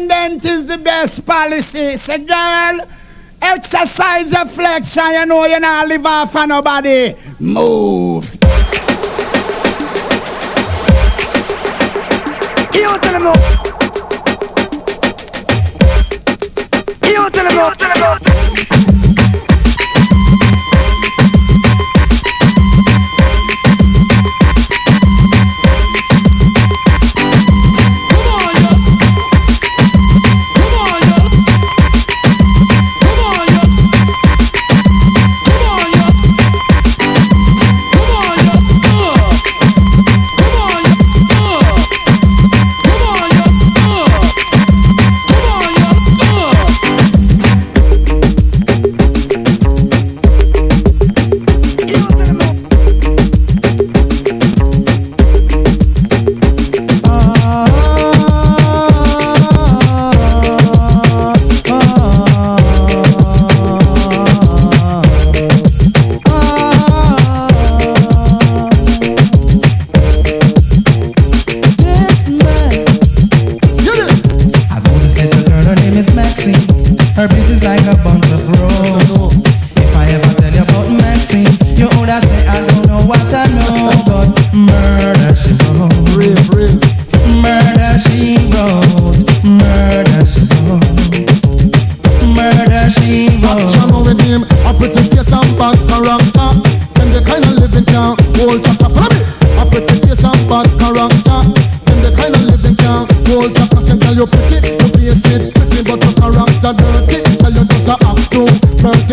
independent is the best policy. Say, girl, exercise your flexion. You know you're not live off of nobody. Move. You tell them no. You tell them no.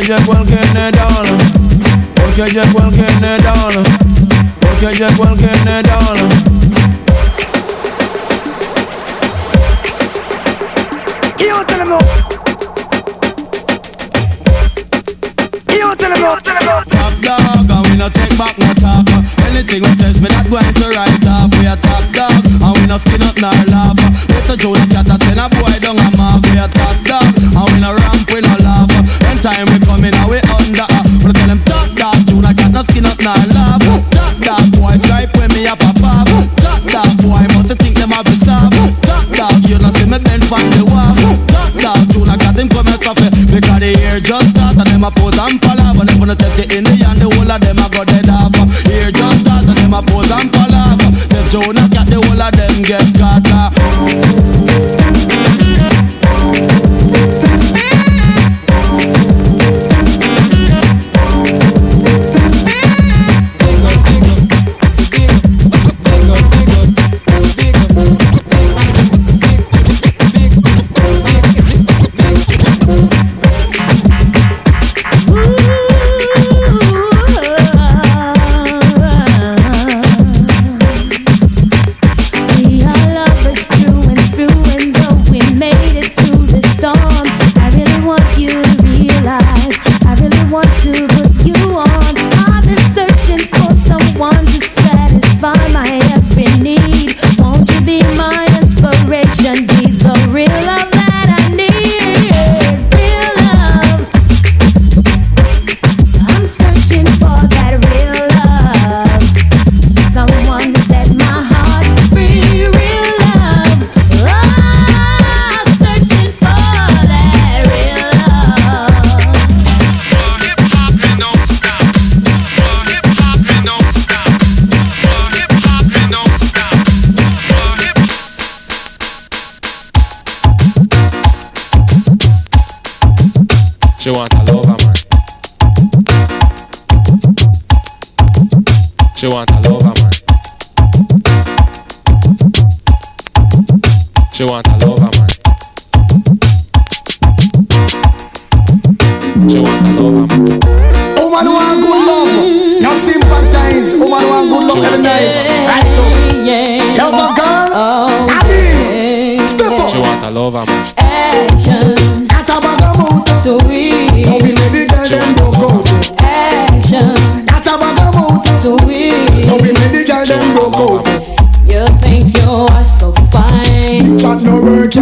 Porque llegó el general, porque llegó el general, porque llegó el general. Yo te lo Yo te lo Top dog, and we no take back no talk. Anything we test, me that going to write off. We a top dog, and we no skin up nor my pose and palaver. Them gonna take you in She want a lover man. She want a lover man. She want a lover man. She want a lover man. Woman want good love. Now sympathize.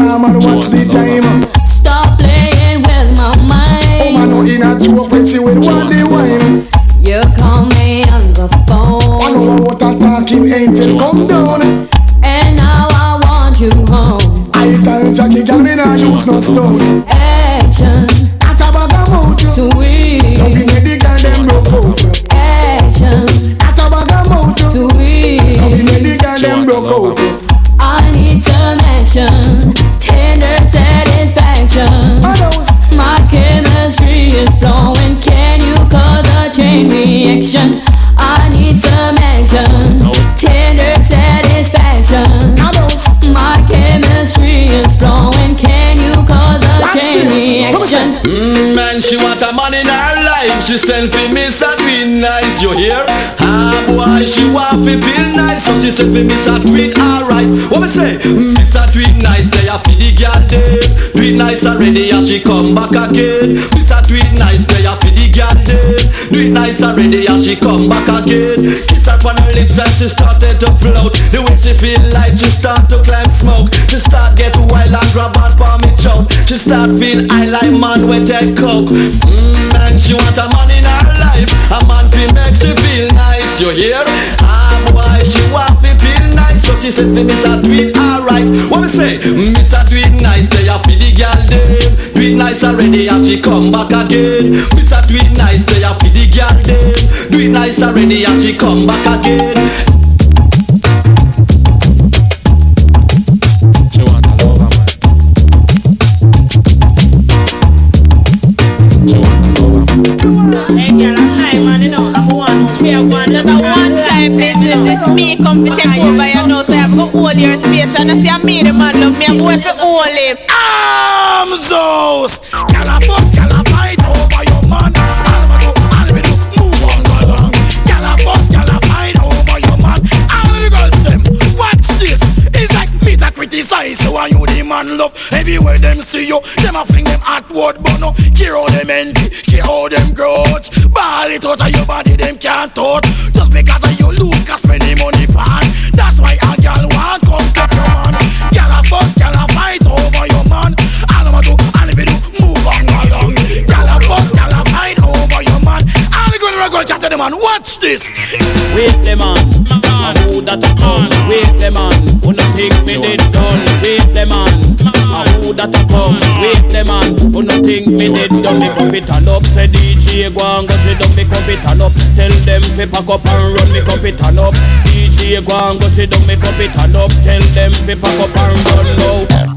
No work, yeah man. Watch the time. Stop playing with my Woman mind. Oh, no in a joke when she with one the wine. You call me on the phone. I know what a talking angel come down. and now I want you home. I tell Jackie girl me nah use no stone. My chemistry is flowing. Can you cause a Watch chain this. Reaction? Mm, man, she want a man in her life. She send for me, so tweet nice. You hear? Ah, boy, she want to feel nice. So she send for me, so tweet alright. What me say? Miss a tweet nice, they a for the girl them. Tweet nice already, and she come back again. Miss a tweet nice, Do it nice already, and she come back again. Kiss her on her lips, and she started to float. The way she feel like she start to climb smoke. She start get wild and grab on for me choke. She start feel I like man with take coke. Mmm, man, she want a man in her life. A man feel make she feel nice. You hear? Ah, boy, she want to feel nice. So she said, Miss a do it alright. What me say? Miss a Do it nice already, and she come back again. Miss a do it nice. They a for the girl them. Do it nice already, and she come back again. She want a lover man. She want a lover man. Hey, girl, I'm high, man, you know. I'm one who pay one. Just a one-time business. It's me come to take over, you know. So I have to hold your space. And I see I made a man love me. I'm going to hold him. Arms out. Gyal a fuss, gyal a fight over your man. All we do, all we do, move on along. Gyal a fuss, gyal a fight over your man. All the girls them, watch this. It's like me that criticize you and you the man love. Everywhere them see you, them a fling them word, but no care how them envy, care how them grudge. Ball it out of your body, them can't touch. Just because of you, Lucas spending money pan. That's why a gyal man. Watch this. Wait the man, man who that come? Wait the man, no think me did done? Wait the man, man who that come? Wait the man, no think me did done? Me cup it and up, say DJ go and go sit down. Me cup it and up, tell them fi pack up and run. Me cup it and up, DJ go and go sit down. Me cup it and up, tell them fi pack up and run now.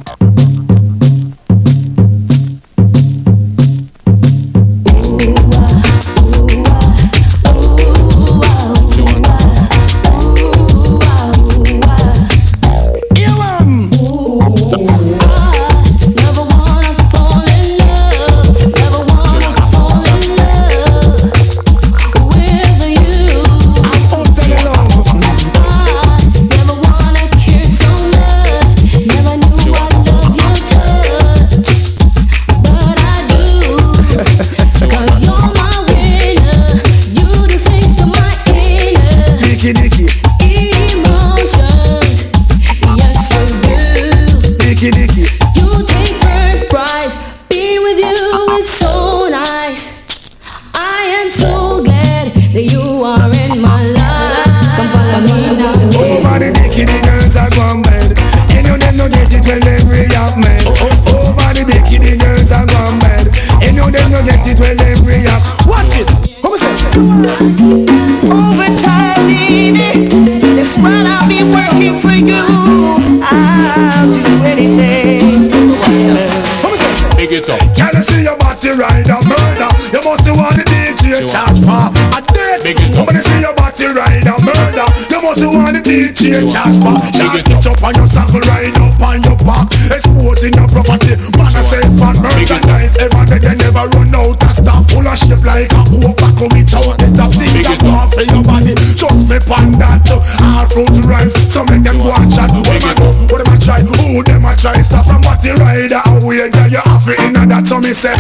Suppose you want the DJ charge for Charge it up. on your saddle, ride up on your back. Exposing your property. Man, I say fun merchandise Ever day they never run out. Of stuff Full of shape like a coke back without the top Things that go for your body. Trust me pan that All fruit rhymes So make them go and chat. What them a do, what them a try? Who them a try? Stop from what the rider away. Girl, you have it in that So me say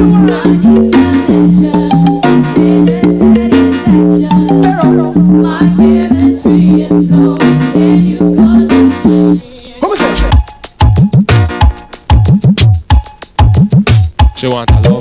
My chemistry you want love.